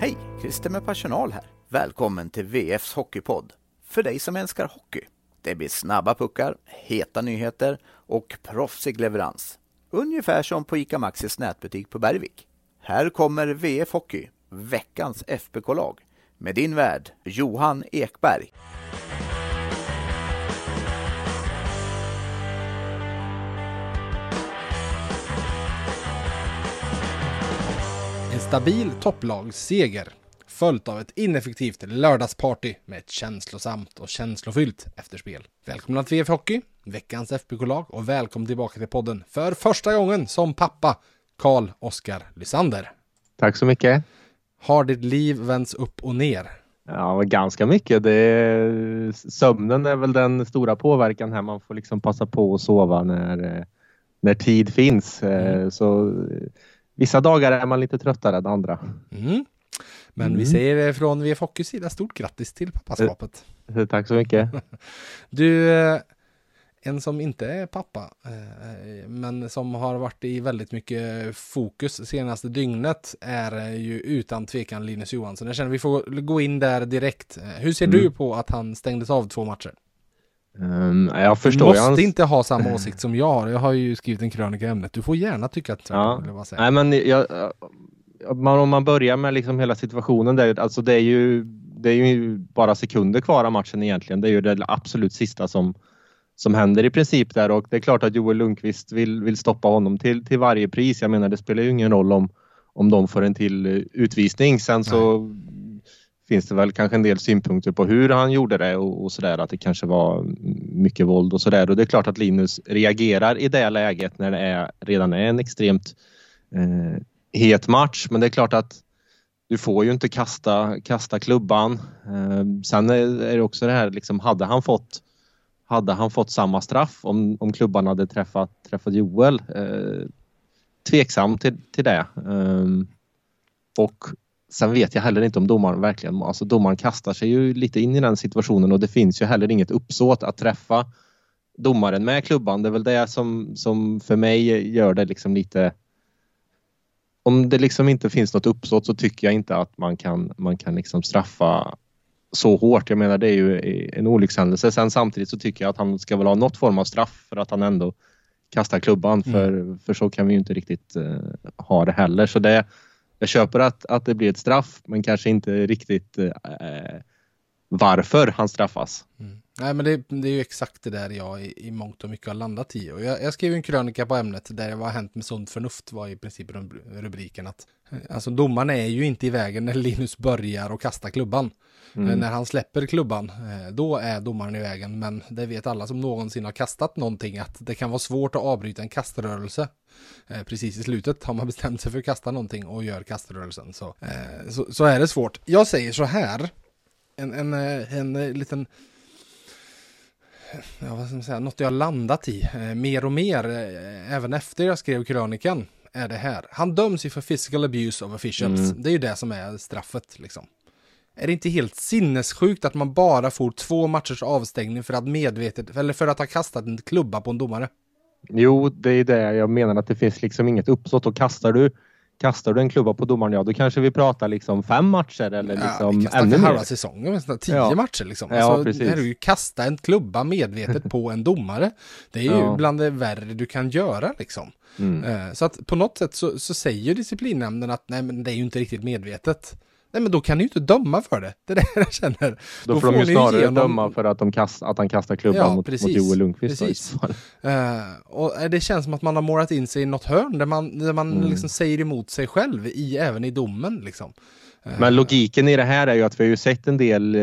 Hej! Christer med personal här. Välkommen till VFs Hockeypodd. För dig som älskar hockey. Det blir snabba puckar, heta nyheter och proffsig leverans. Ungefär som på ICA Maxis nätbutik på Bergvik. Här kommer VF Hockey, veckans FBK-lag, med din värd Johan Ekberg. En stabil topplagsseger följt av ett ineffektivt lördagsparty med ett känslosamt och känslofyllt efterspel. Välkomna till VF Hockey, veckans FBK-lag och välkommen tillbaka till podden för första gången som pappa, Karl Oskar Lysander. Tack så mycket. Har ditt liv vänts upp och ner? Ja, ganska mycket. Det är, sömnen är väl den stora påverkan här. Man får liksom passa på att sova när, när tid finns. Mm. Så vissa dagar är man lite tröttare än andra. Mm. Men mm. vi säger från VF Hockeys sida stort grattis till pappaskapet. Eh, tack så mycket. Du, eh, en som inte är pappa, eh, men som har varit i väldigt mycket fokus senaste dygnet är ju utan tvekan Linus Johansson. Jag känner vi får gå in där direkt. Hur ser mm. du på att han stängdes av två matcher? Um, jag förstår. Du måste hans... inte ha samma åsikt som jag har. Jag har ju skrivit en krönika i ämnet. Du får gärna tycka att ja. Nej, men jag, om man börjar med liksom hela situationen där, alltså det är ju det är ju bara sekunder kvar av matchen egentligen. Det är ju det absolut sista som, som händer i princip där och det är klart att Joel Lundqvist vill, vill stoppa honom till, till varje pris. Jag menar det spelar ju ingen roll om, om de får en till utvisning. Sen så Nej finns det väl kanske en del synpunkter på hur han gjorde det och, och sådär att det kanske var mycket våld och sådär och det är klart att Linus reagerar i det läget när det är, redan är en extremt eh, het match. Men det är klart att du får ju inte kasta, kasta klubban. Eh, sen är det också det här, liksom, hade han fått hade han fått samma straff om, om klubban hade träffat, träffat Joel? Eh, tveksam till, till det. Eh, och sen vet jag heller inte om domaren verkligen, alltså domaren kastar sig ju lite in i den situationen och det finns ju heller inget uppsåt att träffa domaren med klubban. Det är väl det som, som för mig gör det liksom lite om det liksom inte finns något uppsåt så tycker jag inte att man kan, man kan liksom straffa så hårt. Jag menar det är ju en olyckshändelse. Sen samtidigt så tycker jag att han ska väl ha något form av straff för att han ändå kastar klubban. Mm. För, för så kan vi ju inte riktigt uh, ha det heller. Så det, jag köper att, att det blir ett straff men kanske inte riktigt eh, eh varför han straffas. Mm. Nej men det, det, är ju exakt det där jag i, i mångt och mycket har landat i. Och jag, jag skrev en krönika på ämnet där vad har hänt med sunt förnuft var i princip rubriken att alltså domaren är ju inte i vägen när Linus börjar och kasta klubban. Mm. När han släpper klubban, eh, då är domaren i vägen. Men det vet alla som någonsin har kastat någonting att det kan vara svårt att avbryta en kaströrelse. Eh, precis i slutet har man bestämt sig för att kasta någonting och gör kaströrelsen. Så, eh, så, så är det svårt. Jag säger så här, en, en, en liten ja, vad ska man säga, något jag har landat i eh, mer och mer, eh, även efter jag skrev krönikan, är det här. Han döms ju för physical abuse of officials. Mm. Det är ju det som är straffet liksom. Är det inte helt sinnessjukt att man bara får två matchers avstängning för att medvetet, eller för att ha kastat en klubba på en domare? Jo, det är det jag menar att det finns liksom inget uppsåt och kastar du Kastar du en klubba på domaren, ja då kanske vi pratar liksom fem matcher eller liksom ja, ännu mer. halva säsongen, tio ja. matcher liksom. Alltså, ja, precis. Det är ju kasta en klubba medvetet på en domare. Det är ju ja. bland det värre du kan göra liksom. Mm. Eh, så att på något sätt så, så säger disciplinnämnden att nej men det är ju inte riktigt medvetet. Nej men då kan ni ju inte döma för det. Det är det jag känner. Då, då får de ju snarare igenom... döma för att, de kast, att han kastar klubban ja, mot, mot Joel Lundqvist. Precis. uh, och det känns som att man har målat in sig i något hörn där man, där man mm. liksom säger emot sig själv, i, även i domen. Liksom. Men logiken i det här är ju att vi har ju sett en del eh,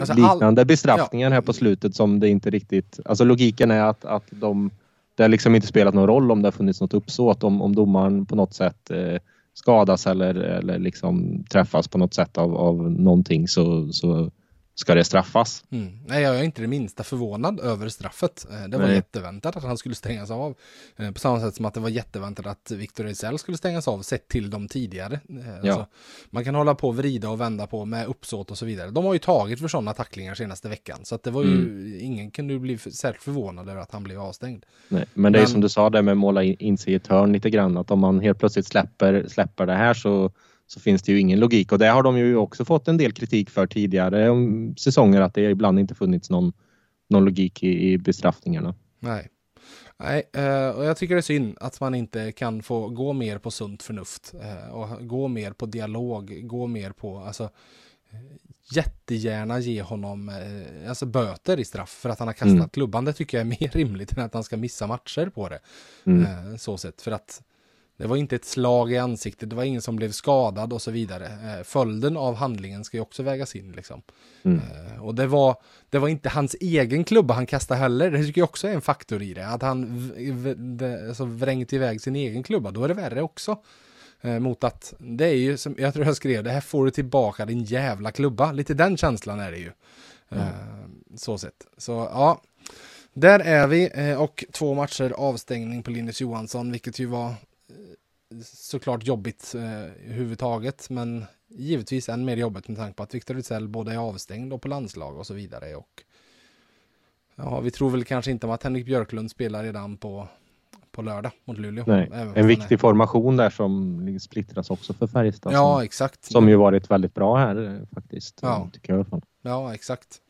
alltså liknande all... bestraffningar ja. här på slutet som det inte riktigt... Alltså logiken är att, att de... Det har liksom inte spelat någon roll om det har funnits något uppsåt, om, om domaren på något sätt eh, skadas eller, eller liksom träffas på något sätt av, av någonting så, så ska det straffas. Mm. Nej, jag är inte det minsta förvånad över straffet. Eh, det var Nej. jätteväntat att han skulle stängas av. Eh, på samma sätt som att det var jätteväntat att Victor Ejdsell skulle stängas av sett till dem tidigare. Eh, ja. Alltså, man kan hålla på och vrida och vända på med uppsåt och så vidare. De har ju tagit för sådana tacklingar senaste veckan. Så att det var ju, mm. ingen kunde ju bli särskilt förvånad över att han blev avstängd. Nej, men det är men... som du sa där med att måla in sig i ett hörn lite grann. Att om man helt plötsligt släpper, släpper det här så så finns det ju ingen logik och det har de ju också fått en del kritik för tidigare om säsonger att det ibland inte funnits någon, någon logik i, i bestraffningarna. Nej. Nej, eh, och jag tycker det är synd att man inte kan få gå mer på sunt förnuft eh, och gå mer på dialog, gå mer på, alltså jättegärna ge honom eh, alltså böter i straff för att han har kastat mm. klubban. Det tycker jag är mer rimligt än att han ska missa matcher på det. Mm. Eh, så sett, för att det var inte ett slag i ansiktet, det var ingen som blev skadad och så vidare. Eh, följden av handlingen ska ju också vägas in liksom. Mm. Eh, och det var, det var inte hans egen klubba han kastade heller, det tycker jag också är en faktor i det. Att han alltså, vrängt iväg sin egen klubba, då är det värre också. Eh, mot att det är ju som jag tror jag skrev, det här får du tillbaka din jävla klubba. Lite den känslan är det ju. Mm. så sett. Så ja, där är vi och två matcher avstängning på Linus Johansson, vilket ju var såklart jobbigt eh, överhuvudtaget, men givetvis än mer jobbigt med tanke på att Viktor Witzell både är avstängd och på landslag och så vidare. Och ja, vi tror väl kanske inte om att Henrik Björklund spelar redan på på lördag mot Luleå. En viktig formation där som splittras också för Färjestad. Ja, som, exakt. Som ju varit väldigt bra här eh, faktiskt. Ja, tycker jag i alla fall. ja exakt.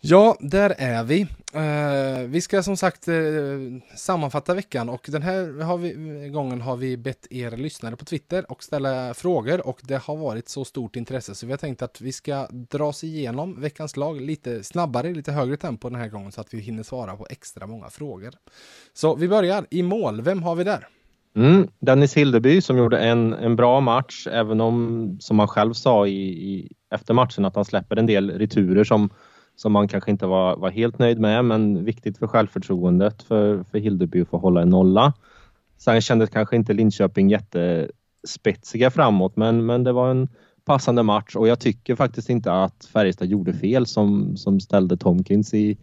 Ja, där är vi. Uh, vi ska som sagt uh, sammanfatta veckan och den här har vi, gången har vi bett er lyssnare på Twitter och ställa frågor och det har varit så stort intresse så vi har tänkt att vi ska dra oss igenom veckans lag lite snabbare, lite högre tempo den här gången så att vi hinner svara på extra många frågor. Så vi börjar i mål. Vem har vi där? Mm, Dennis Hildeby som gjorde en, en bra match även om, som han själv sa i, i efter matchen, att han släpper en del returer som som man kanske inte var, var helt nöjd med, men viktigt för självförtroendet för, för Hildeby att få hålla en nolla. Sen kändes kanske inte Linköping jättespetsiga framåt, men, men det var en passande match och jag tycker faktiskt inte att Färjestad gjorde fel som, som ställde Tomkins i,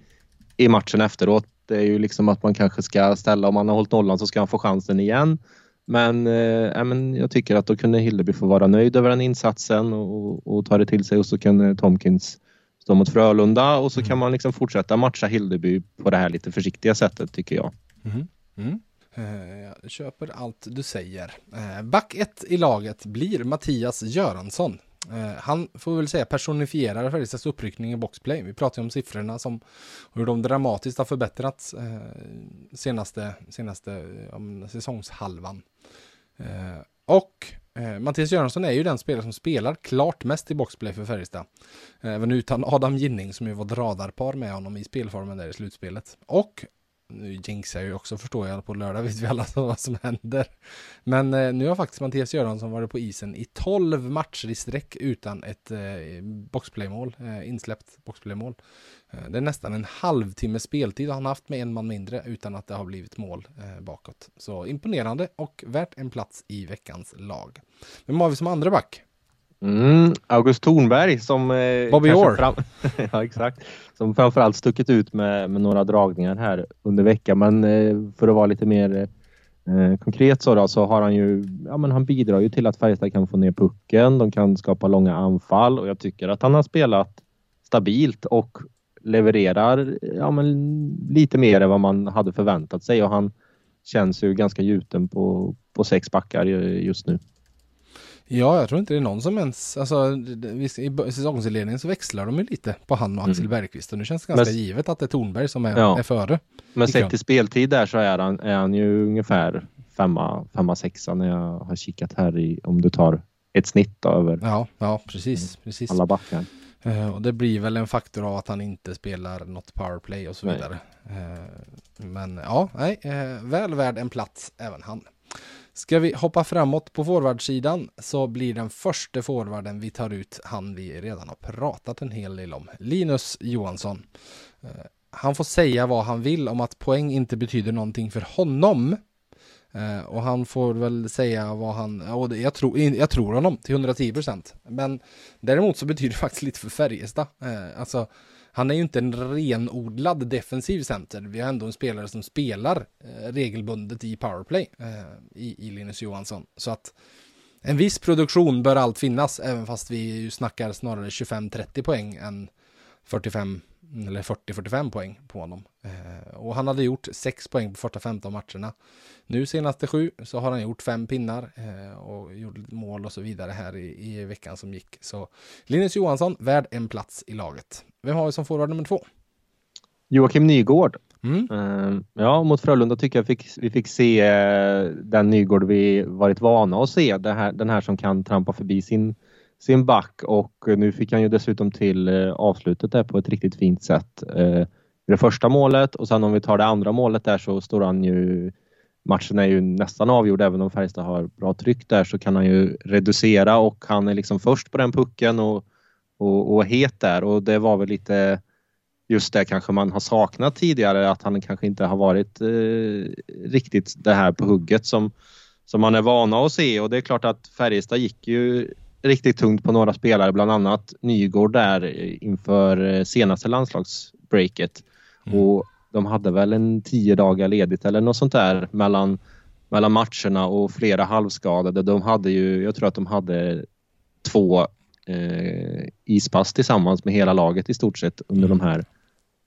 i matchen efteråt. Det är ju liksom att man kanske ska ställa, om man har hållit nollan så ska han få chansen igen. Men, eh, men jag tycker att då kunde Hildeby få vara nöjd över den insatsen och, och ta det till sig och så kunde Tomkins stå mot Frölunda och så kan mm. man liksom fortsätta matcha Hildeby på det här lite försiktiga sättet tycker jag. Mm. Mm. Uh, jag köper allt du säger. Uh, back 1 i laget blir Mattias Göransson. Uh, han får väl säga personifierar Färjestads uppryckning i boxplay. Vi pratar ju om siffrorna som hur de dramatiskt har förbättrats senaste, senaste säsongshalvan. och Eh, Mattias Göransson är ju den spelare som spelar klart mest i boxplay för Färjestad. Eh, Även utan Adam Ginning som ju var ett radarpar med honom i spelformen där i slutspelet. Och nu jinxar jag ju också förstår jag, på lördag vet vi alla vad som händer. Men eh, nu har faktiskt Mattias Göransson varit på isen i 12 matcher i sträck utan ett eh, boxplaymål, eh, insläppt boxplaymål. Eh, det är nästan en halvtimme speltid han har haft med en man mindre utan att det har blivit mål eh, bakåt. Så imponerande och värt en plats i veckans lag. Vem har vi som andra back? Mm, August Thornberg som... Eh, Bobby Orr. Fram... ja, exakt. Som framförallt stuckit ut med, med några dragningar här under veckan. Men eh, för att vara lite mer eh, konkret så, då, så har han ju... Ja, men han bidrar ju till att Färjestad kan få ner pucken. De kan skapa långa anfall och jag tycker att han har spelat stabilt och levererar ja, men lite mer än vad man hade förväntat sig och han känns ju ganska gjuten på, på sex backar just nu. Ja, jag tror inte det är någon som ens, alltså i säsongsinledningen så växlar de ju lite på han och Axel mm. Bergqvist och nu känns det ganska men, givet att det är Tornberg som är, ja. är före. Men sett till speltid där så är han, är han ju ungefär femma, femma, sexa när jag har kikat här i, om du tar ett snitt då, över ja, ja, precis, precis. alla backar. Uh, och det blir väl en faktor av att han inte spelar något powerplay och så vidare. Uh, men ja, nej, uh, väl värd en plats även han. Ska vi hoppa framåt på forwardsidan så blir den första forwarden vi tar ut han vi redan har pratat en hel del om. Linus Johansson. Eh, han får säga vad han vill om att poäng inte betyder någonting för honom. Eh, och han får väl säga vad han, och jag, tror, jag tror honom till 110%. Men däremot så betyder det faktiskt lite för Färjestad. Eh, alltså, han är ju inte en renodlad defensiv center. Vi har ändå en spelare som spelar eh, regelbundet i powerplay eh, i, i Linus Johansson. Så att en viss produktion bör allt finnas, även fast vi ju snackar snarare 25-30 poäng än 45 eller 40-45 poäng på honom. Eh, och han hade gjort 6 poäng på första 15 matcherna. Nu senaste sju så har han gjort fem pinnar eh, och gjort mål och så vidare här i, i veckan som gick. Så Linus Johansson, värd en plats i laget. Vem har vi som forward nummer två? Joakim Nygård. Mm. Eh, ja, mot Frölunda tycker jag fick, vi fick se den Nygård vi varit vana att se. Det här, den här som kan trampa förbi sin, sin back och nu fick han ju dessutom till eh, avslutet där på ett riktigt fint sätt. Eh, det första målet. Och sen om vi tar det andra målet där så står han ju Matchen är ju nästan avgjord. Även om Färjestad har bra tryck där så kan han ju reducera och han är liksom först på den pucken och, och, och het där. Och det var väl lite just det kanske man har saknat tidigare att han kanske inte har varit eh, riktigt det här på hugget som, som man är vana att se. Och det är klart att Färjestad gick ju riktigt tungt på några spelare, bland annat Nygård där inför eh, senaste landslagsbreaket. Mm. Och de hade väl en tio dagar ledigt eller något sånt där mellan, mellan matcherna och flera halvskadade. De hade ju, jag tror att de hade två eh, ispass tillsammans med hela laget i stort sett under mm. de här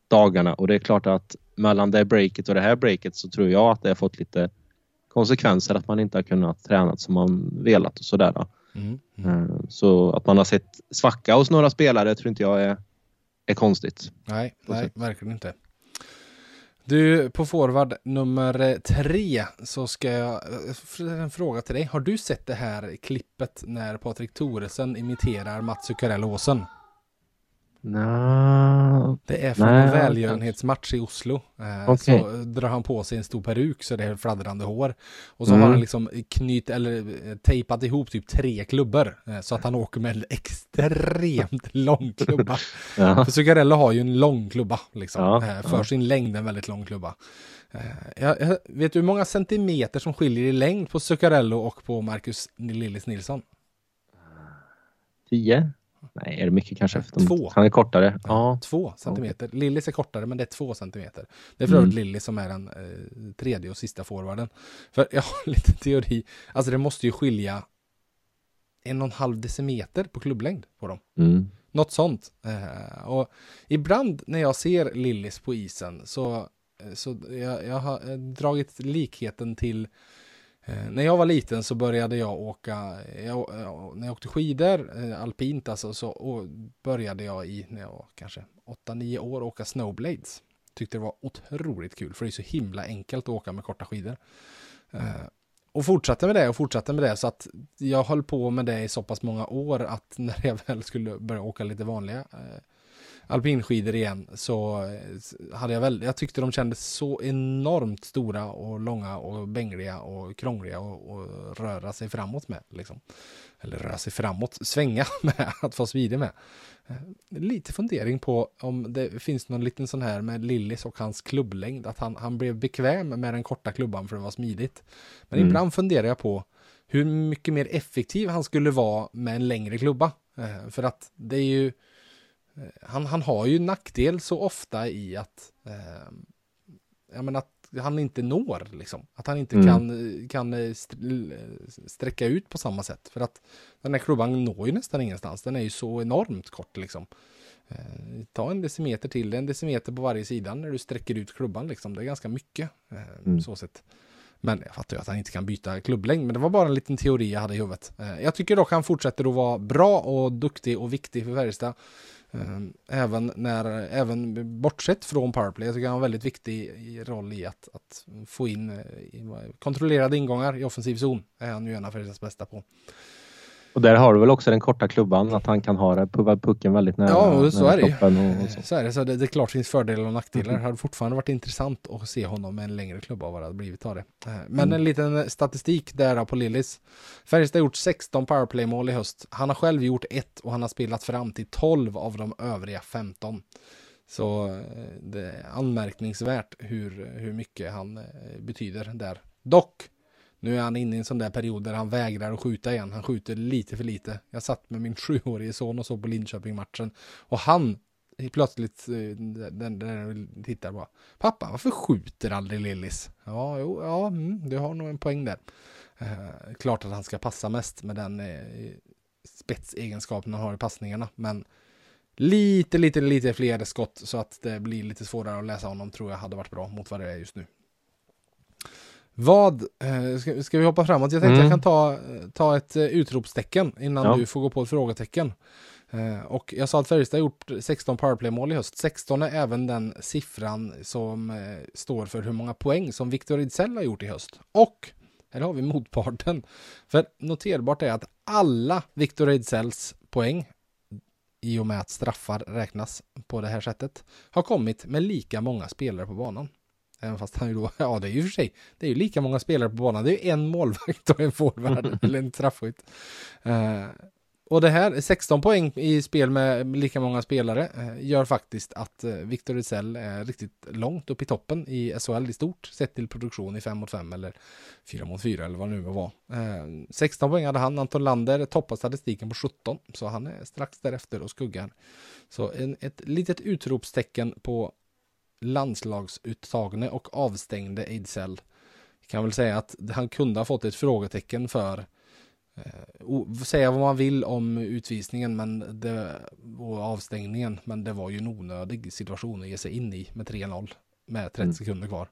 dagarna och det är klart att mellan det breaket och det här breaket så tror jag att det har fått lite konsekvenser att man inte har kunnat träna som man velat och sådär. Mm. Mm. Så att man har sett svacka hos några spelare tror inte jag är, är konstigt. Nej, nej verkligen inte. Du, på forward nummer tre så ska jag en fråga till dig. Har du sett det här klippet när Patrik Thoresen imiterar Mats Zuccarello-Åsen? No. Det är från en välgörenhetsmatch i Oslo. Eh, okay. Så drar han på sig en stor peruk så det är fladdrande hår. Och så mm. har han liksom knyt eller eh, tejpat ihop typ tre klubbor. Eh, så att han åker med en extremt lång klubba. ja. För Zuccarello har ju en lång klubba liksom. Ja. För ja. sin längd en väldigt lång klubba. Jag, jag vet du hur många centimeter som skiljer i längd på Zuccarello och på Marcus Lillis Nilsson? Tio? Nej, är det mycket kanske? Två. Han är kortare. Ja. Två centimeter. Okay. Lillis är kortare, men det är två centimeter. Det är för övrigt mm. Lillis som är den eh, tredje och sista forwarden. För jag har lite teori. Alltså det måste ju skilja en och en halv decimeter på klubblängd på dem. Mm. Något sånt. Eh, och ibland när jag ser Lillis på isen så, eh, så jag, jag har eh, dragit likheten till Eh, när jag var liten så började jag åka, jag, när jag åkte skidor, eh, alpint alltså, så började jag i, när jag var kanske 8-9 år, åka snowblades. Tyckte det var otroligt kul, för det är så himla enkelt att åka med korta skidor. Mm. och fortsatte med det och fortsatte med det, så att jag höll på med det i så pass många år att när jag väl skulle börja åka lite vanliga alpinskidor igen så eh, hade jag väl, jag tyckte de kändes så enormt stora och långa och bängliga och krångliga och, och röra sig framåt med. Liksom. Eller röra sig framåt, svänga med, att få svidig med. Eh, lite fundering på om det finns någon liten sån här med Lillis och hans klubblängd, att han, han blev bekväm med den korta klubban för det var smidigt. Men mm. ibland funderar jag på hur mycket mer effektiv han skulle vara med en längre klubba. Eh, för att det är ju han, han har ju nackdel så ofta i att, eh, ja, men att han inte når, liksom. Att han inte mm. kan, kan eh, sträcka ut på samma sätt. För att den här klubban når ju nästan ingenstans. Den är ju så enormt kort, liksom. Eh, ta en decimeter till, en decimeter på varje sida när du sträcker ut klubban, liksom. Det är ganska mycket, eh, mm. så sett. Men jag fattar ju att han inte kan byta klubblängd, men det var bara en liten teori jag hade i huvudet. Eh, jag tycker dock han fortsätter att vara bra och duktig och viktig för Färjestad. Eh, även, när, även bortsett från powerplay, jag tycker han har en väldigt viktig roll i att, att få in eh, kontrollerade ingångar i offensiv zon. är han ju en av Färjestads bästa på. Och där har du väl också den korta klubban, att han kan ha det, pucken väldigt nära. Ja, så är det ju. Så. så. är det. Så det, det är klart finns fördelar och nackdelar. Mm. Det hade fortfarande varit intressant att se honom med en längre klubba vad det hade blivit av det. Eh, men mm. en liten statistik där på Lillis. Färjestad har gjort 16 powerplay-mål i höst. Han har själv gjort ett och han har spelat fram till 12 av de övriga 15. Så eh, det är anmärkningsvärt hur, hur mycket han eh, betyder där. Dock nu är han inne i en sån där period där han vägrar att skjuta igen. Han skjuter lite för lite. Jag satt med min sjuårige son och såg på Linköping-matchen. Och han plötsligt, den där tittar bara. Pappa, varför skjuter aldrig Lillis? Ja, jo, ja, mm, du har nog en poäng där. Eh, klart att han ska passa mest med den eh, spetsegenskapen han har i passningarna. Men lite, lite, lite fler skott så att det blir lite svårare att läsa honom tror jag hade varit bra mot vad det är just nu. Vad, eh, ska, ska vi hoppa framåt? Jag tänkte Mm. jag kan ta, ta ett eh, utropstecken innan Ja. du får gå på ett frågetecken. Eh, och jag sa att Färjestad gjort 16 powerplay-mål i höst. 16 är även den siffran som står för hur många poäng som Victor Ejdsell har gjort i höst. Och här har vi motparten. För noterbart är att alla Victor Ejdsells poäng i och med att straffar räknas på det här sättet har kommit med lika många spelare på banan. Även fast han ju då, ja det är ju för sig, det är ju lika många spelare på banan. Det är ju en målvakt och en forward eller en straffskytt. Eh, och det här, 16 poäng i spel med lika många spelare, eh, gör faktiskt att eh, Victor Rizell är riktigt långt upp i toppen i SHL i stort, sett till produktion i 5 mot 5 eller 4 mot 4 eller vad det nu må vara. Eh, 16 poäng hade han, Anton Lander toppar statistiken på 17, så han är strax därefter och skuggar. Så en, ett litet utropstecken på landslagsuttagne och avstängde Ejdsell. Kan väl säga att han kunde ha fått ett frågetecken för eh, säga vad man vill om utvisningen men det, och avstängningen, men det var ju en onödig situation att ge sig in i med 3-0 med 30 Mm. sekunder kvar.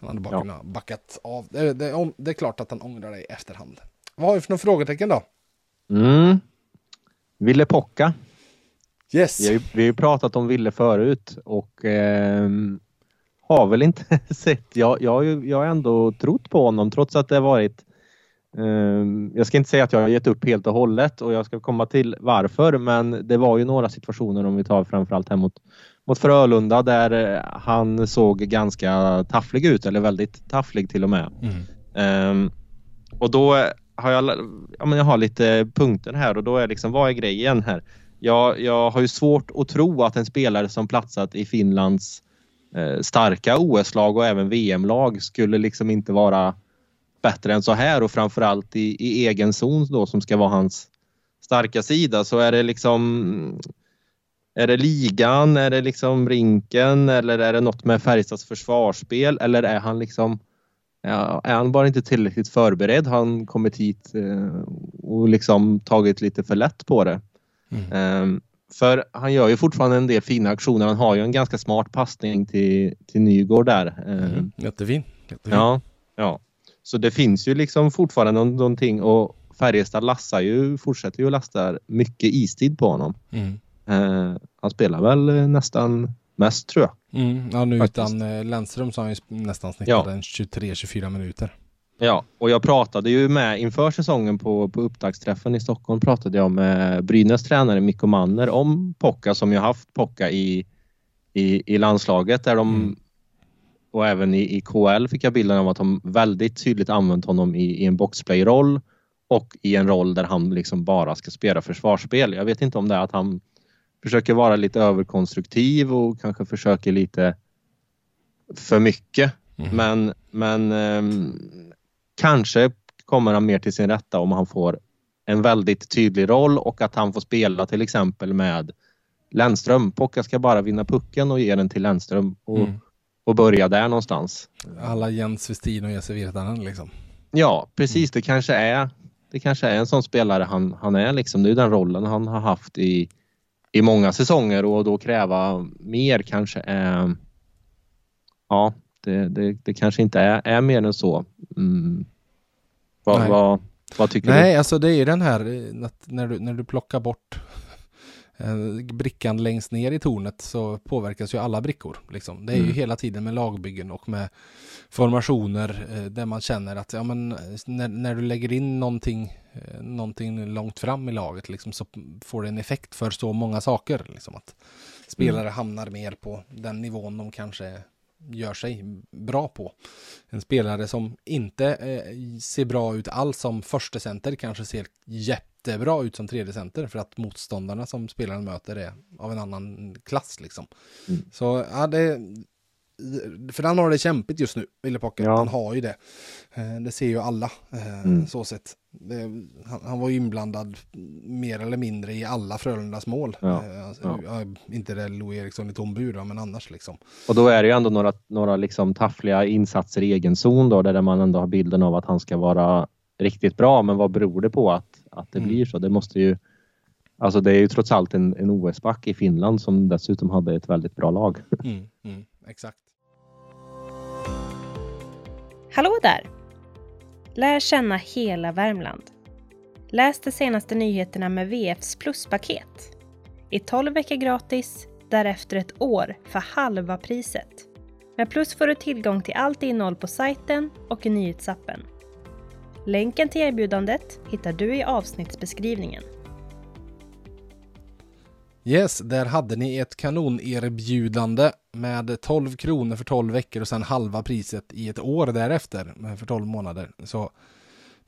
Han hade bara Ja. kunnat backat av. Det, det, det är klart att han ångrar det i efterhand. Vad har vi för några frågetecken då? Mm. Ville Pocka. Yes! Vi har, ju, vi har ju pratat om Ville förut och ehm, har väl inte sett. Jag, jag, jag har ändå trott på honom trots att det har varit ehm, jag ska inte säga att jag har gett upp helt och hållet och jag ska komma till varför men det var ju några situationer om vi tar framförallt här mot, mot Frölunda där eh, han såg ganska tafflig ut eller väldigt tafflig till och med. Mm. Ehm, och då har jag, ja, men jag har lite punkter här och då är liksom, vad är grejen här? Jag, jag har ju svårt att tro att en spelare som platsat i Finlands eh, starka OS-lag och även VM-lag skulle liksom inte vara bättre än så här och framförallt i, i egen zon då som ska vara hans starka sida så är det liksom är det ligan, är det liksom rinken eller är det något med Färjestads försvarsspel eller är han liksom Ja, är han bara inte tillräckligt förberedd? Har han kommit hit eh, och liksom tagit lite för lätt på det? Mm. Ehm, för han gör ju fortfarande en del fina aktioner. Han har ju en ganska smart passning till, till Nygård där. Ehm, Mm. Jättefin. Jättefin. Ja, ja. Så det finns ju liksom fortfarande nå- någonting och Färjestad lassar ju, fortsätter ju att lasta mycket istid på honom. Mm. Ehm, han spelar väl eh, nästan mest tror jag. Mm. Ja, nu Faktiskt. utan eh, Lennström så har han ju nästan snittat Ja. en 23-24 minuter. Ja, och jag pratade ju med inför säsongen på, på upptaktsträffen i Stockholm pratade jag med Brynäs tränare Mikko Manner om Pocka som ju haft Pocka i, i, i landslaget där de Mm. och även i, i KL fick jag bilden av att de väldigt tydligt använt honom i, i en boxplay-roll och i en roll där han liksom bara ska spela försvarsspel. Jag vet inte om det är att han försöker vara lite överkonstruktiv och kanske försöker lite för mycket Mm. men, men ehm, kanske kommer han mer till sin rätta om han får en väldigt tydlig roll och att han får spela till exempel med Lennström. Pocka ska bara vinna pucken och ge den till Lennström och, Mm. och börja där någonstans. Alla Jens Westin och Jesse Virtanen liksom. Ja, precis. Det kanske är, det kanske är en sån spelare han, han är. Liksom. Det är den rollen han har haft i, i många säsonger och då kräva mer kanske är... Ja, det, det, det kanske inte är, är mer än så. Mm. Vad, Nej. vad, vad tycker Nej, alltså det är ju den här eh, när du, när du plockar bort eh, brickan längst ner i tornet så påverkas ju alla brickor. Liksom. Det är ju Mm. hela tiden med lagbyggen och med formationer eh, där man känner att ja, men, när, när du lägger in någonting, någonting långt fram i laget liksom, så får det en effekt för så många saker. Liksom, att spelare hamnar mer på den nivån de kanske gör sig bra på. En spelare som inte eh, ser bra ut alls som första center kanske ser jättebra ut som tredje center för att motståndarna som spelaren möter är av en annan klass liksom. Mm. Så ja, det för han har det kämpigt just nu, Wille Pocke. Ja. Han har ju det. Eh, Det ser ju alla, eh, Mm. så sett. Det, han, han var ju inblandad mer eller mindre i alla Frölundas mål. Ja, Eh, alltså, ja. ja, inte det Louis Eriksson i tom bur, då, men annars liksom. Och då är det ju ändå några, några liksom taffliga insatser i egen zon då, där man ändå har bilden av att han ska vara riktigt bra. Men vad beror det på att, att det Mm. blir så? Det måste ju Alltså det är ju trots allt en, en OS-back i Finland som dessutom hade ett väldigt bra lag. Mm, mm, exakt. Hallå där! Lär känna hela Värmland. Läs de senaste nyheterna med VFs pluspaket. I 12 veckor gratis, därefter ett år för halva priset. Med Plus får du tillgång till allt innehåll på sajten och i nyhetsappen. Länken till erbjudandet hittar du i avsnittsbeskrivningen. Yes, där hade ni ett kanonerbjudande med 12 kronor för 12 veckor och sen halva priset i ett år därefter för 12 månader. Så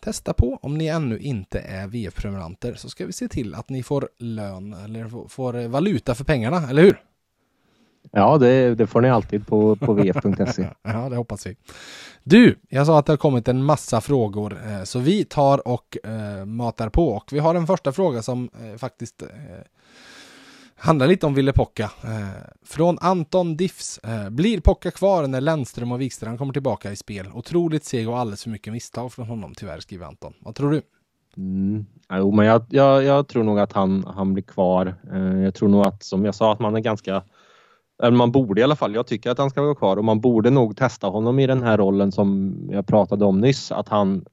testa på om ni ännu inte är VF-prenumeranter så ska vi se till att ni får lön eller får valuta för pengarna, eller hur? Ja, det, det får ni alltid på, på vf.se. ja, det hoppas vi. Du, jag sa att det har kommit en massa frågor, eh, så vi tar och eh, matar på. Och vi har en första fråga som eh, faktiskt handlar lite om Ville Pocka. Eh, från Anton Diffs. Eh, blir Pocka kvar när Lennström och Wikstrand kommer tillbaka i spel? Otroligt seg och alldeles för mycket misstag från honom tyvärr, skriver Anton. Vad tror du? Mm. Jo, men jag, jag, jag, tror nog att han, han blir kvar. Eh, jag tror nog att, som jag sa, att man är ganska man borde i alla fall, jag tycker att han ska vara kvar och man borde nog testa honom i den här rollen som jag pratade om nyss. Att, han,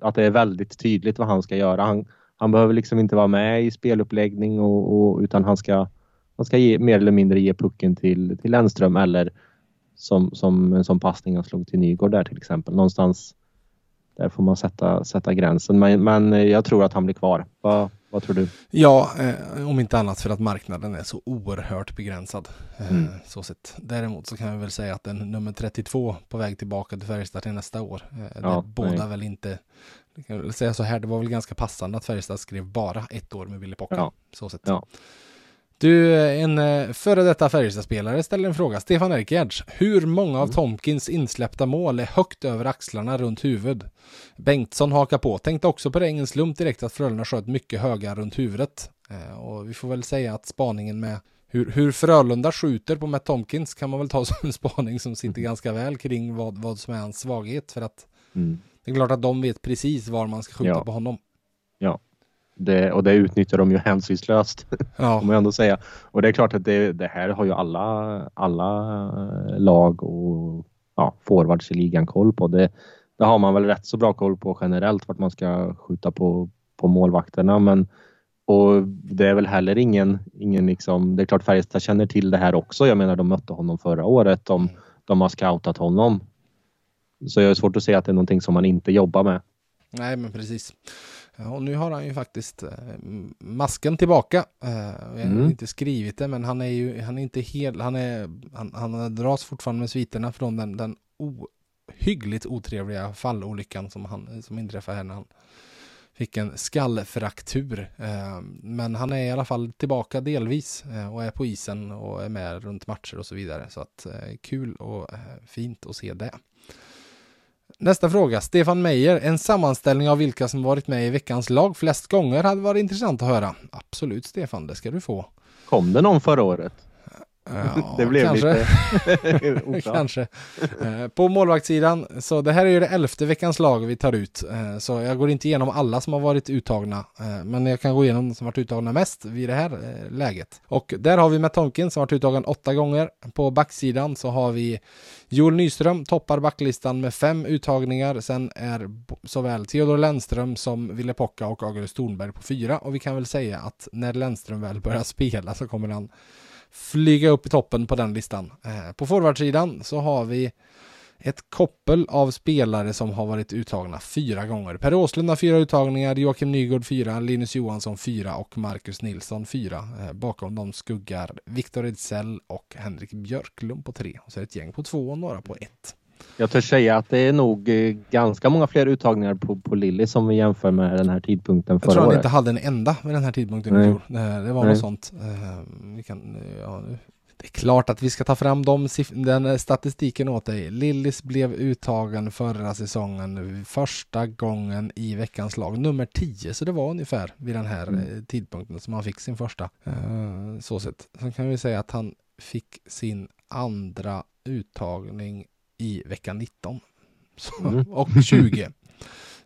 att det är väldigt tydligt vad han ska göra. Han, han behöver liksom inte vara med i speluppläggning och, och, utan han ska, han ska ge, mer eller mindre ge pucken till, till Lennström eller som, som en sån passning han slog till Nygård där till exempel. Någonstans där får man sätta, sätta gränsen. Men, men jag tror att han blir kvar. Vad, vad tror du? Ja, eh, om inte annat för att marknaden är så oerhört begränsad. Eh, mm. så sett. Däremot så kan vi väl säga att en nummer 32 på väg tillbaka till Färjestad till nästa år. Eh, ja, båda väl inte, jag kan säga så här, det var väl ganska passande att Färjestad skrev bara ett år med Ville Pocka. Ja. Så sett. Ja. Du, en eh, före detta Färjestadspelare ställer en fråga. Stefan Erkgärds. Hur många av mm. Tomkins insläppta mål är högt över axlarna runt huvud? Bengtsson hakar på. Tänkte också på det ingen slump direkt att Frölunda sköt mycket höga runt huvudet. Eh, och vi får väl säga att spaningen med hur, hur Frölunda skjuter på Matt Tomkins kan man väl ta som en spaning som sitter ganska väl kring vad, vad som är hans svaghet. För att mm. Det är klart att de vet precis var man ska skjuta ja. på honom. Ja, det, och det utnyttjar de ju hänsynslöst. Ja. man ändå säga. Och det är klart att det, det, här har ju alla, alla lag och ja, forwards i ligan koll på. Det, det har man väl rätt så bra koll på generellt vart man ska skjuta på, på målvakterna. Men, och det är väl heller ingen, ingen liksom, det är klart Färjestad känner till det här också. Jag menar de mötte honom förra året. De, de har scoutat honom. Så jag är svårt att säga att det är någonting som man inte jobbar med. Nej, men precis. Och nu har han ju faktiskt eh, masken tillbaka. Jag har mm. inte skrivit det, men han är ju han är inte helt, han är, han, han dras fortfarande med sviterna från den, den ohyggligt otrevliga fallolyckan som, han, som inträffade här när han fick en skallfraktur. Eh, men han är i alla fall tillbaka delvis eh, och är på isen och är med runt matcher och så vidare. Så att kul och fint att se det. Nästa fråga, Stefan Meijer. En sammanställning av vilka som varit med i veckans lag flest gånger hade varit intressant att höra. Absolut Stefan, det ska du få. Kom det någon förra året? Ja, det blev kanske. lite Kanske. Eh, på målvaktssidan, så det här är ju det elfte veckans lag vi tar ut. Eh, så jag går inte igenom alla som har varit uttagna. Eh, men jag kan gå igenom de som varit uttagna mest vid det här läget. Och där har vi Matt Tonkin som varit uttagen åtta gånger. På backsidan så har vi Joel Nyström toppar backlistan med fem uttagningar. Sen är såväl Theodor Lennström som Ville Pocka och August Thornberg på fyra. Och vi kan väl säga att när Lennström väl börjar spela så kommer han flyga upp i toppen på den listan. Eh, på forwardsidan så har vi ett koppel av spelare som har varit uttagna fyra gånger. Per Åslund har fyra uttagningar, Joakim Nygård fyra, Linus Johansson fyra och Marcus Nilsson fyra. Eh, bakom dem skuggar Viktor Edsell och Henrik Björklund på tre. Och så är det ett gäng på två och några på ett. Jag törs säga att det är nog eh, ganska många fler uttagningar på, på Lilly som vi jämför med den här tidpunkten förra året. Jag tror han inte hade en enda vid den här tidpunkten i fjol. Det var Nej. något sånt. Eh, vi kan, ja, det är klart att vi ska ta fram de, den statistiken åt dig. Lillis blev uttagen förra säsongen första gången i veckans lag, nummer 10, så det var ungefär vid den här mm. Eh, tidpunkten som han fick sin första. så sett. Sen kan vi säga att han fick sin andra uttagning i vecka 19 så, mm. och 20.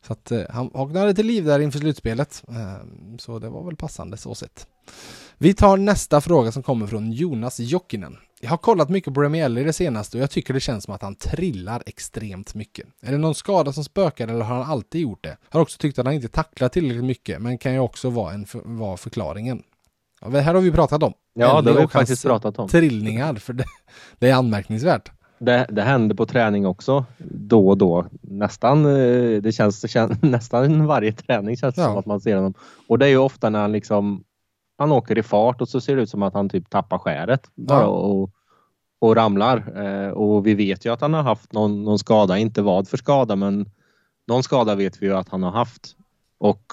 Så att eh, han vaknade till liv där inför slutspelet. Eh, så det var väl passande så sett. Vi tar nästa fråga som kommer från Jonas Jokinen. Jag har kollat mycket på Remy Ellie det senaste och jag tycker det känns som att han trillar extremt mycket. Är det någon skada som spökar eller har han alltid gjort det? Har också tyckt att han inte tacklar tillräckligt mycket men kan ju också vara, en för, vara förklaringen. Ja, det här har vi pratat om. Ja, det har vi faktiskt pratat om. Trillningar, för det, det är anmärkningsvärt. Det, det händer på träning också då och då. Nästan, eh, det känns, det känns, nästan varje träning känns det Ja. som att man ser honom. Och det är ju ofta när han liksom han åker i fart och så ser det ut som att han typ tappar skäret bara Ja. och, och ramlar. Eh, och vi vet ju att han har haft någon, någon skada, inte vad för skada men någon skada vet vi ju att han har haft. Och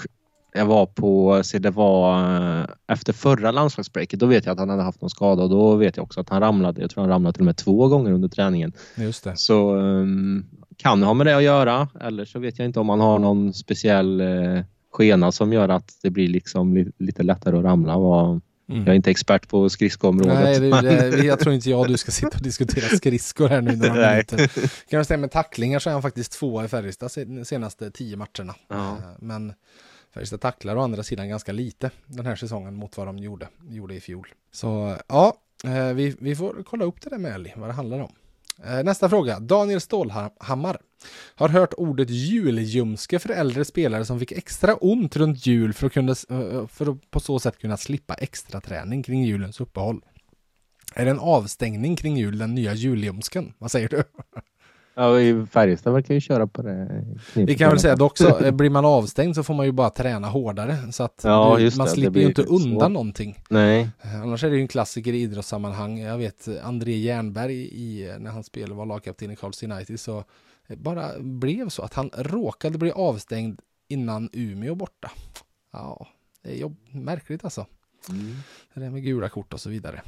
jag var på, se det var eh, efter förra landslagsbreaket, då vet jag att han hade haft någon skada och då vet jag också att han ramlade. Jag tror han ramlade till och med två gånger under träningen. Just det. Så um, kan ha med det att göra eller så vet jag inte om han har någon speciell eh, skena som gör att det blir liksom li lite lättare att ramla. Vad- Mm. Jag är inte expert på skridskoområdet. Nej, det, det, jag tror inte jag och du ska sitta och diskutera skridskor här nu några Nej. minuter. Kan jag säga med tacklingar så är han faktiskt tvåa i Färjestad se- senaste tio matcherna. Ja. Eh, Men Färjestad tacklar å andra sidan ganska lite den här säsongen mot vad de gjorde, gjorde i fjol. Så ja, eh, vi, vi får kolla upp det där med Ellie, vad det handlar om. Eh, nästa fråga. Daniel Stålhammar har hört ordet julljumske för äldre spelare som fick extra ont runt jul för att, kunna, eh, för att på så sätt kunna slippa extra träning kring julens uppehåll. Är det en avstängning kring jul, den nya julljumsken? Vad säger du? Ja, i Färjestad verkar ju köra på det. Vi kan väl säga alla fall. dock så, eh, blir man avstängd så får man ju bara träna hårdare. Så att Ja, du, man det, det slipper blir ju inte undan någonting. Nej, Eh, Annars är det ju en klassiker i idrottssammanhang. Jag vet eh, André Jernberg i, när han spelade var lagkapten i Karls United så bara blev så att han råkade bli avstängd innan Umeå borta. Ja, det är jobb, märkligt alltså. Det där med gula kort och så vidare.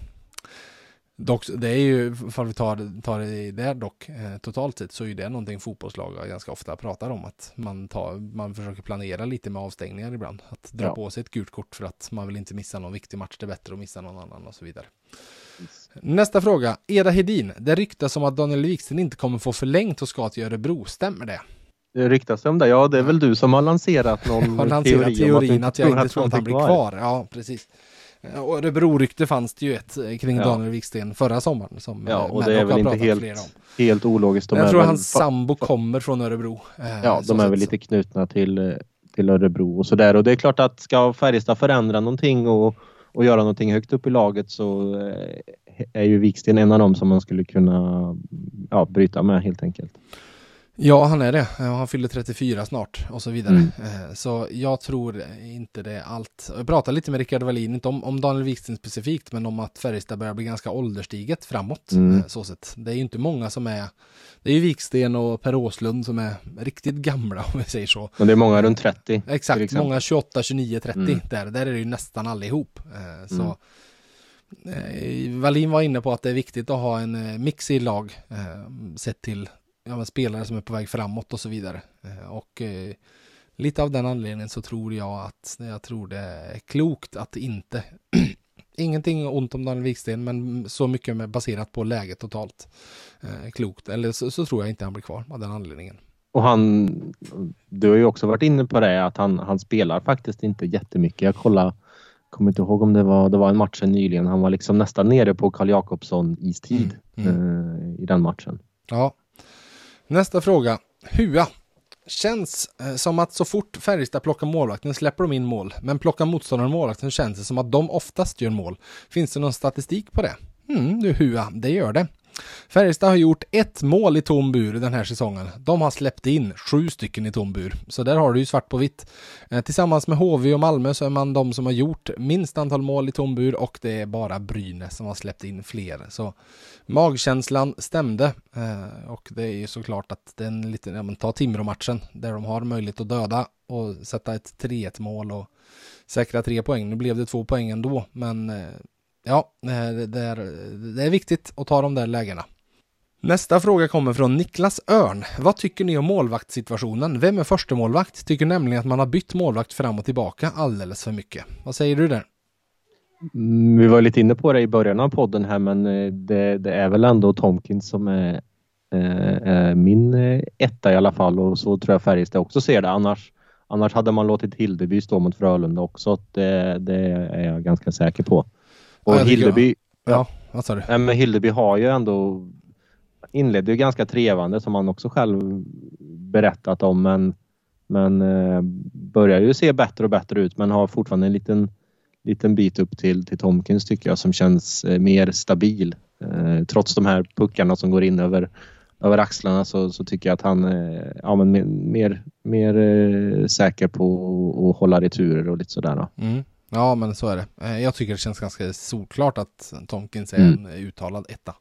Dock, det är ju, för vi tar, tar det där dock, eh, totalt sett så är ju det någonting fotbollslag ganska ofta pratar om. Att man, tar, man försöker planera lite med avstängningar ibland. Att dra Ja. på sig ett gult kort för att man vill inte missa någon viktig match. Det är bättre att missa någon annan och så vidare. Nästa fråga. Eda Hedin. Det ryktas om att Daniel Wiksten inte kommer få förlängt och ska till Örebro. Stämmer det? det ryktas om det. Ja, det är väl du som har lanserat någon Har lanserat teori, teorin om att jag inte tror att han blir kvar. Ja, precis. Och Örebro-rykte fanns det ju ett eh, kring Ja. Daniel Wiksten förra sommaren. Som Ja, eh, och det är väl inte helt, helt ologiskt. De jag tror hans sambo kommer från Örebro. eh, Ja, de är väl lite knutna till, till Örebro och sådär. Och det är klart att ska Färjestad förändra någonting och, och göra någonting högt upp i laget så är ju Viksten en av dem som man skulle kunna ja, bryta med helt enkelt. Ja, han är det. Ja, Han fyller 34 snart och så vidare. Mm. Eh, Så jag tror inte det är allt. Jag pratade lite med Rickard Wallin, inte om, om Daniel Wiksten specifikt, men om att Färjestad börjar bli ganska ålderstiget framåt. Mm. eh, Så sett. Det är ju inte många som är, det är ju Viksten och Per Åslund som är riktigt gamla om vi säger så. Men det är många runt 30. till Exakt, många 28, 29, 30 Mm. där. Där är det ju nästan allihop. Eh, Så Mm. eh, Wallin var inne på att det är viktigt att ha en eh, mix i lag eh, sett till ja, men spelare som är på väg framåt och så vidare. Eh, Och eh, lite av den anledningen så tror jag att jag tror det är klokt att inte Ingenting ont om Daniel Wiksten men så mycket med, baserat på läget totalt. Eh, klokt, eller så, så tror jag inte han blir kvar av den anledningen. Och han, du har ju också varit inne på det att han, han spelar faktiskt inte jättemycket. Jag kollade, kommer inte ihåg om det var, det var en match nyligen. Han var liksom nästan nere på Karl Jakobsson istid Mm, eh, i den matchen. Ja. Nästa fråga. Hua. Känns eh, som att så fort Färjestad plockar målvakten släpper de in mål. Men plockar motståndaren målvakten känns det som att de oftast gör mål. Finns det någon statistik på det? Mm, du Hua, det gör det. Färjestad har gjort ett mål i tom bur den här säsongen. De har släppt in sju stycken i tom bur. Så där har du ju svart på vitt. Eh, tillsammans med HV och Malmö så är man de som har gjort minst antal mål i tom bur och det är bara Brynäs som har släppt in fler. Så magkänslan stämde eh, och det är ju såklart att den lite, ja men ta Timrå-matchen där de har möjlighet att döda och sätta ett 3-1 mål och säkra tre poäng. Nu blev det två poäng ändå, men eh, ja, det, det, är, det är viktigt att ta de där lägena. Nästa fråga kommer från Niklas Örn. Vad tycker ni om målvaktssituationen? Vem är första målvakt? Tycker nämligen att man har bytt målvakt fram och tillbaka alldeles för mycket. Vad säger du där? Mm, Vi var lite inne på det i början av podden här men eh, det, det är väl ändå Tomkins som är eh, min eh, etta i alla fall och så tror jag Färjestad också ser det. Annars, annars hade man låtit Hildeby stå mot Frölunda också. Det, det är jag ganska säker på. Och Ja, jag Hildeby, Ja, vad sa du? nej, men Hildeby har ju ändå inledde ju ganska trevande som han också själv berättat om men, men eh, börjar ju se bättre och bättre ut men har fortfarande en liten, liten bit upp till, till Tomkins tycker jag som känns eh, mer stabil. Eh, trots de här puckarna som går in över, över axlarna så, så tycker jag att han är ja, men mer, mer, mer eh, säker på att hålla returer och lite sådär. Mm. Ja, men så är det. Eh, Jag tycker det känns ganska solklart att Tomkins är Mm. en uttalad etta.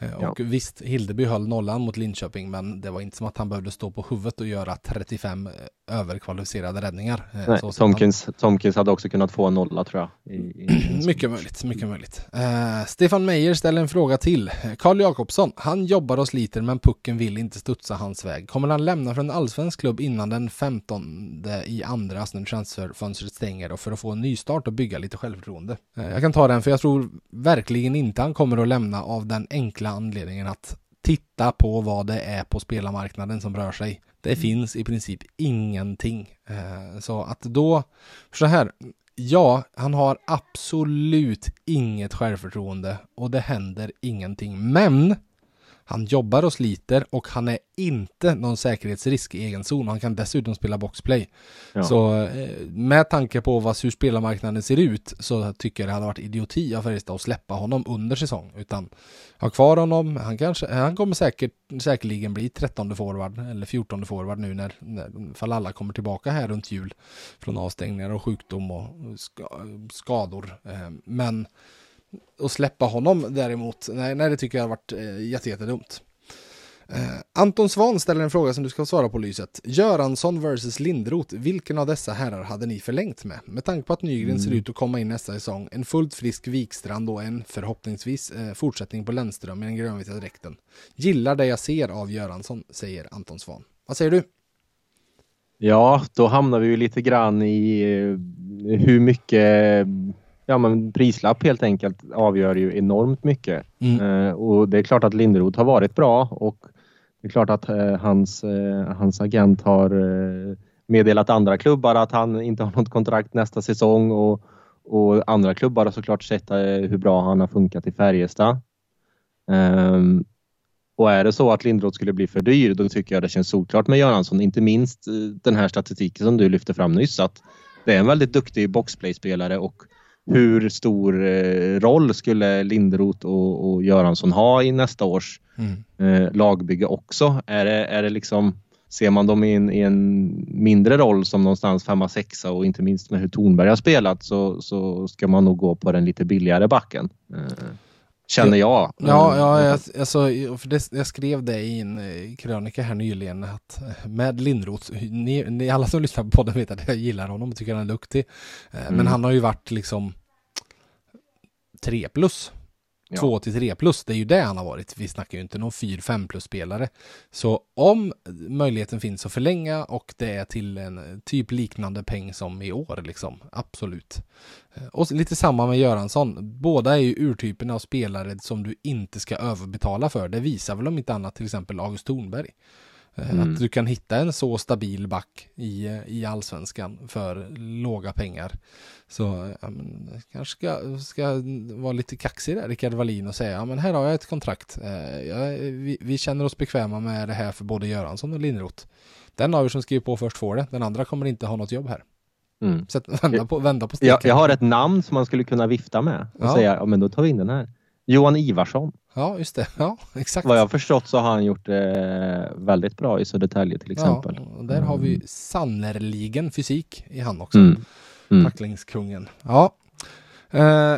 Eh, Ja. Och visst, Hildeby höll nollan mot Linköping, men det var inte som att han behövde stå på huvudet och göra 35 eh, överkvalificerade räddningar. Eh, Nej, Tomkins, Tomkins hade också kunnat få en nolla tror jag. I, i, Mycket möjligt, mycket möjligt. Eh, Stefan Meijer ställer en fråga till. Karl Jakobsson, han jobbar och sliter men pucken vill inte studsa hans väg. Kommer han lämna för en allsvensk klubb innan den 15 i andra när transferfönstret stänger och för att få en nystart och bygga lite självförtroende? Eh, jag kan ta den för jag tror verkligen inte han kommer att lämna av den enkla anledningen att titta på vad det är på spelarmarknaden som rör sig. Det finns i princip ingenting. Eh, så att då, så här, Ja, han har absolut inget självförtroende och det händer ingenting. Men han jobbar och sliter och han är inte någon säkerhetsrisk i egen zon. Han kan dessutom spela boxplay. Ja. Så eh, med tanke på vad, hur spelarmarknaden ser ut så tycker jag det hade varit idioti av Färjestad att släppa honom under säsong. Utan ha kvar honom. Han, kanske, han kommer säkert, säkerligen bli 13 forward eller 14 forward nu när, när fall alla kommer tillbaka här runt jul från avstängningar och sjukdom och ska, skador. Eh, Men att släppa honom däremot, nej, nej det tycker jag har varit eh, jätte, jättedumt. Eh, Anton Svan ställer en fråga som du ska svara på Lyset. Göransson versus Lindroth, vilken av dessa herrar hade ni förlängt med? Med tanke på att Nygren ser ut att komma in nästa säsong, en fullt frisk Wikstrand och en förhoppningsvis eh, fortsättning på Lennström i den grönvita dräkten. Gillar det jag ser av Göransson, säger Anton Svan. Vad säger du? Ja, då hamnar vi ju lite grann i eh, hur mycket ja, men prislapp helt enkelt avgör ju enormt mycket. Mm. Eh, och det är klart att Linderoth har varit bra och det är klart att eh, hans, eh, hans agent har eh, meddelat andra klubbar att han inte har något kontrakt nästa säsong och, och andra klubbar har såklart sett eh, hur bra han har funkat i Färjestad. Ehm, och är det så att Lindroth skulle bli för dyr, då tycker jag det känns solklart med Göransson. Inte minst eh, den här statistiken som du lyfte fram nyss. Att det är en väldigt duktig boxplay-spelare och hur stor eh, roll skulle Lindroth och, och Göransson ha i nästa års Mm. eh, lagbygge också? Är det, är det liksom, ser man dem i en, i en mindre roll som någonstans femma, sexa och inte minst med hur Tornberg har spelat så, så ska man nog gå på den lite billigare backen. Eh, känner jag. Ja, ja jag, alltså, för det, jag skrev det i en eh, krönika här nyligen att eh, med Lindroth, ni, ni alla som lyssnar på podden vet att jag gillar honom och tycker han är duktig. Eh, Men Mm. han har ju varit liksom 3 plus. Ja. 2 till 3 plus, det är ju det han har varit. Vi snackar ju inte någon 4-5 plus spelare. Så om möjligheten finns att förlänga och det är till en typ liknande peng som i år, liksom. Absolut. Eh, och lite samma med Göransson. Båda är ju urtypen av spelare som du inte ska överbetala för. Det visar väl om inte annat till exempel August Thornberg. Eh, Mm. Att du kan hitta en så stabil back i, eh, i allsvenskan för låga pengar. Så ja, men, kanske ska, ska vara lite kaxig där, Rickard Wallin, och säga ja, men här har jag ett kontrakt. Eh, jag, vi, vi känner oss bekväma med det här för både Göransson och Lindroth. Den av er som skriver på först får det. Den andra kommer inte ha något jobb här. Mm. Så att, vända på, vända på Jag, steken. jag har ett namn som man skulle kunna vifta med och Ja. säga ja, men då tar vi in den här. Johan Ivarsson. Ja, just det. Ja, exakt. Vad jag har förstått så har han gjort det väldigt bra i Södertälje till exempel. Ja, där har vi sannerligen fysik i han också. Mm. Mm. Tacklingskungen. Ja. Eh,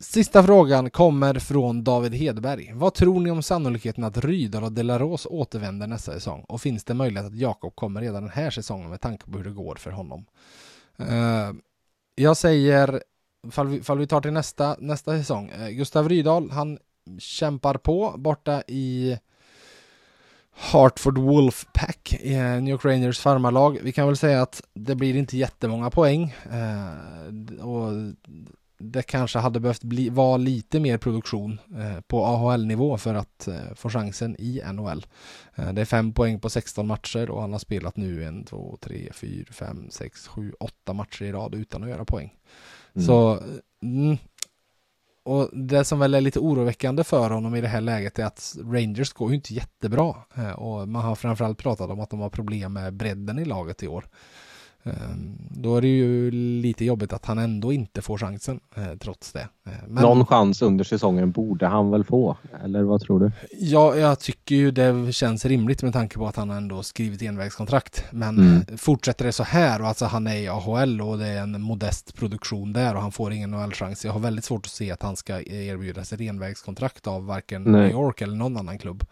sista frågan kommer från David Hedberg. Vad tror ni om sannolikheten att Rydahl och Delaros återvänder nästa säsong? Och finns det möjlighet att Jakob kommer redan den här säsongen med tanke på hur det går för honom? Eh, jag säger, fall vi, fall vi tar till nästa, nästa säsong. Eh, Gustav Rydahl, han kämpar på borta i Hartford Wolfpack i eh, New York Rangers farmarlag. Vi kan väl säga att det blir inte jättemånga poäng. Eh, och det kanske hade behövt bli, vara lite mer produktion på AHL-nivå för att få chansen i NHL. Det är fem poäng på 16 matcher och han har spelat nu en, två, tre, fyra, fem, sex, sju, åtta matcher i rad utan att göra poäng. Mm. Så mm, och det som väl är lite oroväckande för honom i det här läget är att Rangers går ju inte jättebra. Eh, och man har framförallt pratat om att de har problem med bredden i laget i år. Ehm, då är det ju lite jobbigt att han ändå inte får chansen eh, trots det. Eh, men... Någon chans under säsongen borde han väl få? Eller vad tror du? Ja, jag tycker ju det känns rimligt med tanke på att han ändå skrivit envägskontrakt. Men mm. Fortsätter det så här och alltså han är i AHL och det är en modest produktion där och han får ingen NHL-chans. Jag har väldigt svårt att se att han ska erbjudas ett envägskontrakt av varken Nej. New York eller någon annan klubb.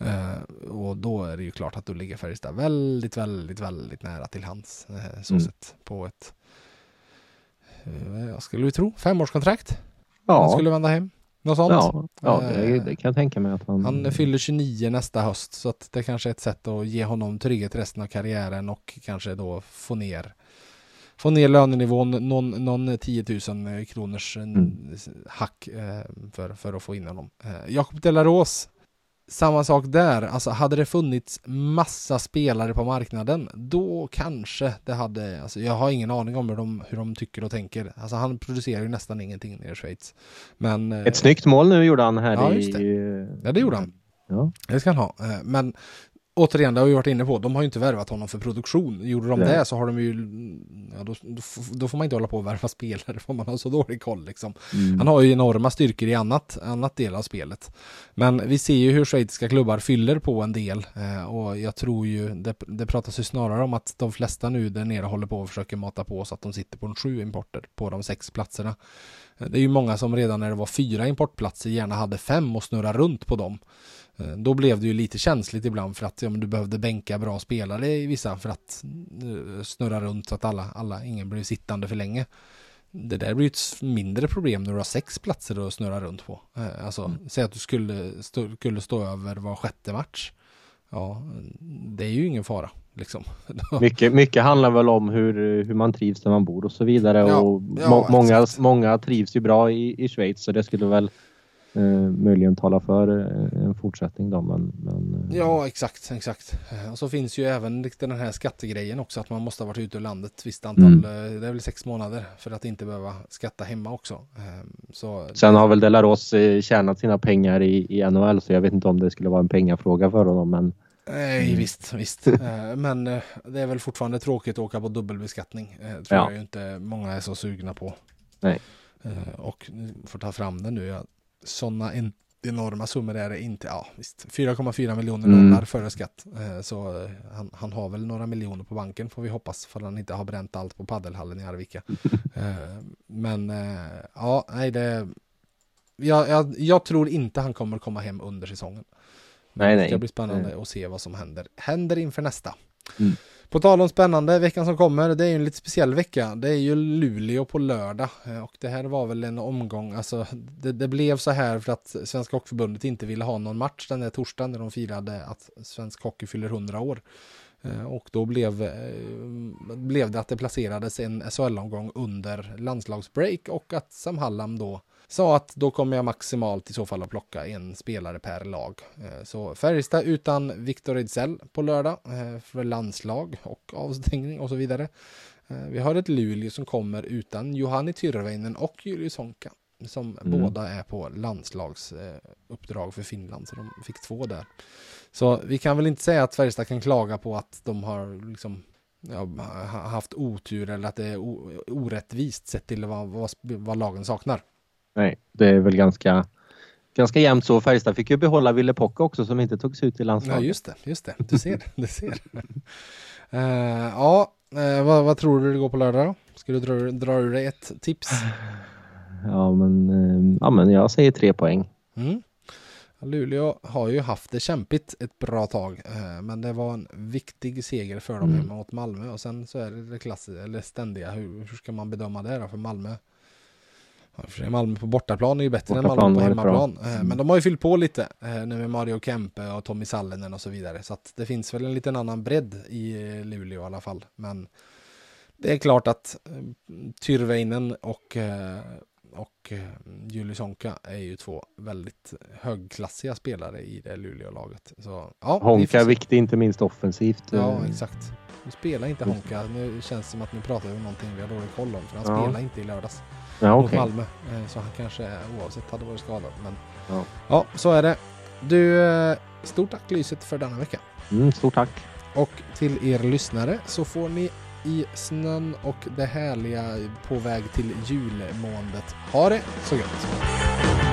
Uh, och då är det ju klart att då ligger Färjestad väldigt, väldigt, väldigt nära till hands. Uh, så mm. sett på ett, uh, jag skulle tro, femårskontrakt. Ja. Han skulle vända hem. Något sånt. Ja, ja det, det, kan jag tänka mig att han... Han fyller 29 nästa höst så att det kanske är ett sätt att ge honom trygghet resten av karriären och kanske då få ner få ner lönenivån någon, någon 10 000 kronors mm. hack för, för att få in honom. Jakob Delaros samma sak där, alltså hade det funnits massa spelare på marknaden, då kanske det hade, alltså jag har ingen aning om hur de, hur de tycker och tänker. Alltså han producerar ju nästan ingenting nere i Schweiz. Men, Ett eh, snyggt mål nu gjorde han här ja, i... Det. Ja, det gjorde han. Ja. Det ska han ha. Eh, men återigen, det har vi varit inne på, de har ju inte värvat honom för produktion. Gjorde de Nej. det så har de ju, ja, då, då, får man inte hålla på och värva spelare för man har så dålig koll liksom. Mm. Han har ju enorma styrkor i annat, annat del av spelet. Men vi ser ju hur schweiziska klubbar fyller på en del eh, och jag tror ju, det, det pratas ju snarare om att de flesta nu där nere håller på och försöker mata på så att de sitter på en sju importer på de sex platserna. Eh, det är ju många som redan när det var fyra importplatser gärna hade fem och snurra runt på dem. Eh, då blev det ju lite känsligt ibland för att ja, men du behövde bänka bra spelare i vissa för att uh, snurra runt så att alla, alla, ingen blev sittande för länge. Det där blir ett mindre problem när du har sex platser att snurra runt på. Uh, alltså, mm. säg att du skulle stå, skulle stå över var sjätte match. Ja, det är ju ingen fara. Liksom. mycket, mycket handlar väl om hur, hur man trivs där man bor och så vidare. Ja, och ja, må, många, många trivs ju bra i, i Schweiz så det skulle väl eh, möjligen tala för eh, en fortsättning då. Men, men, eh. Ja, exakt, exakt. Och så finns ju även den här skattegrejen också, att man måste ha varit ute ur landet visst antal, mm. det är väl sex månader för att inte behöva skatta hemma också. Så, Sen har väl Delaros tjänat sina pengar i, i NHL, så jag vet inte om det skulle vara en pengafråga för honom, men Nej, mm. visst, visst. Men det är väl fortfarande tråkigt att åka på dubbelbeskattning. Det tror ja. jag inte många är så sugna på. Nej. Och får ta fram det nu. Jag sådana en, enorma summor är det inte. Ja, visst. 4,4 miljoner mm. dollar före skatt. Eh, så eh, han, han, har väl några miljoner på banken får vi hoppas. För han inte har bränt allt på paddelhallen i Arvika. Eh, men ja, nej det. Jag, jag, jag, tror inte han kommer komma hem under säsongen. Nej, nej. Det ska bli spännande nej. att se vad som händer. Händer inför nästa. Mm. På tal om spännande, veckan som kommer, det är ju en lite speciell vecka. Det är ju Luleå på lördag eh, och det här var väl en omgång, alltså det, det blev så här för att Svenska Hockeyförbundet inte ville ha någon match den där torsdagen när de firade att Svensk Hockey fyller 100 år. Eh, och då blev, eh, blev det att det placerades en SHL-omgång under landslagsbreak och att Sam Hallam då sa att då kommer jag maximalt i så fall att plocka en spelare per lag. Eh, så Färjestad utan Viktor Ejdsell på lördag eh, för landslag och avstängning och så vidare. Eh, vi har ett Luleå som kommer utan Johanni Tyrväinen och Julius Honka som mm. båda är på landslagsuppdrag för Finland, så de fick två där. Så vi kan väl inte säga att Färjestad kan klaga på att de har liksom ja, haft otur eller att det är orättvist sett till vad, vad, vad lagen saknar. Nej, det är väl ganska, ganska jämnt så. Färjestad fick ju behålla Ville Pocka också som inte togs ut i landslaget. Ja, just det. Just det. Du ser. du ser. uh, ja, uh, vad, vad, tror du det går på lördag då? Ska du dra, dra ur dig ett tips? Ja, men, uh, ja, men jag säger tre poäng. Mm. Luleå har ju haft det kämpigt ett bra tag, men det var en viktig seger för dem mm. hemma mot Malmö och sen så är det det klassiska, eller ständiga, hur, hur ska man bedöma det då för Malmö? Malmö på bortaplan är ju bättre bortaplan än Malmö på hemmaplan. Eh, mm. Men de har ju fyllt på lite eh, nu med Mario Kempe och Tommy Sallinen och så vidare. Så att det finns väl en liten annan bredd i eh, Luleå i alla fall. Men det är klart att Tyrväinen och och Julius Honka är ju två väldigt högklassiga spelare i det Luleå-laget. Så, ja, Honka är viktig, inte minst offensivt. Ja, exakt. Nu spelar inte. Honka. Nu känns det som att nu pratar om någonting vi har dålig koll om. För han Ja. spelar inte i lördags ja mot okej. Malmö. Eh, Så han kanske oavsett hade varit skadad. Men Ja. ja, så är det. Du, eh, stort tack Lyset för denna vecka. Mm, stort tack. Och till er lyssnare så får ni i snön och det härliga på väg till julmåndet. Ha det så gött!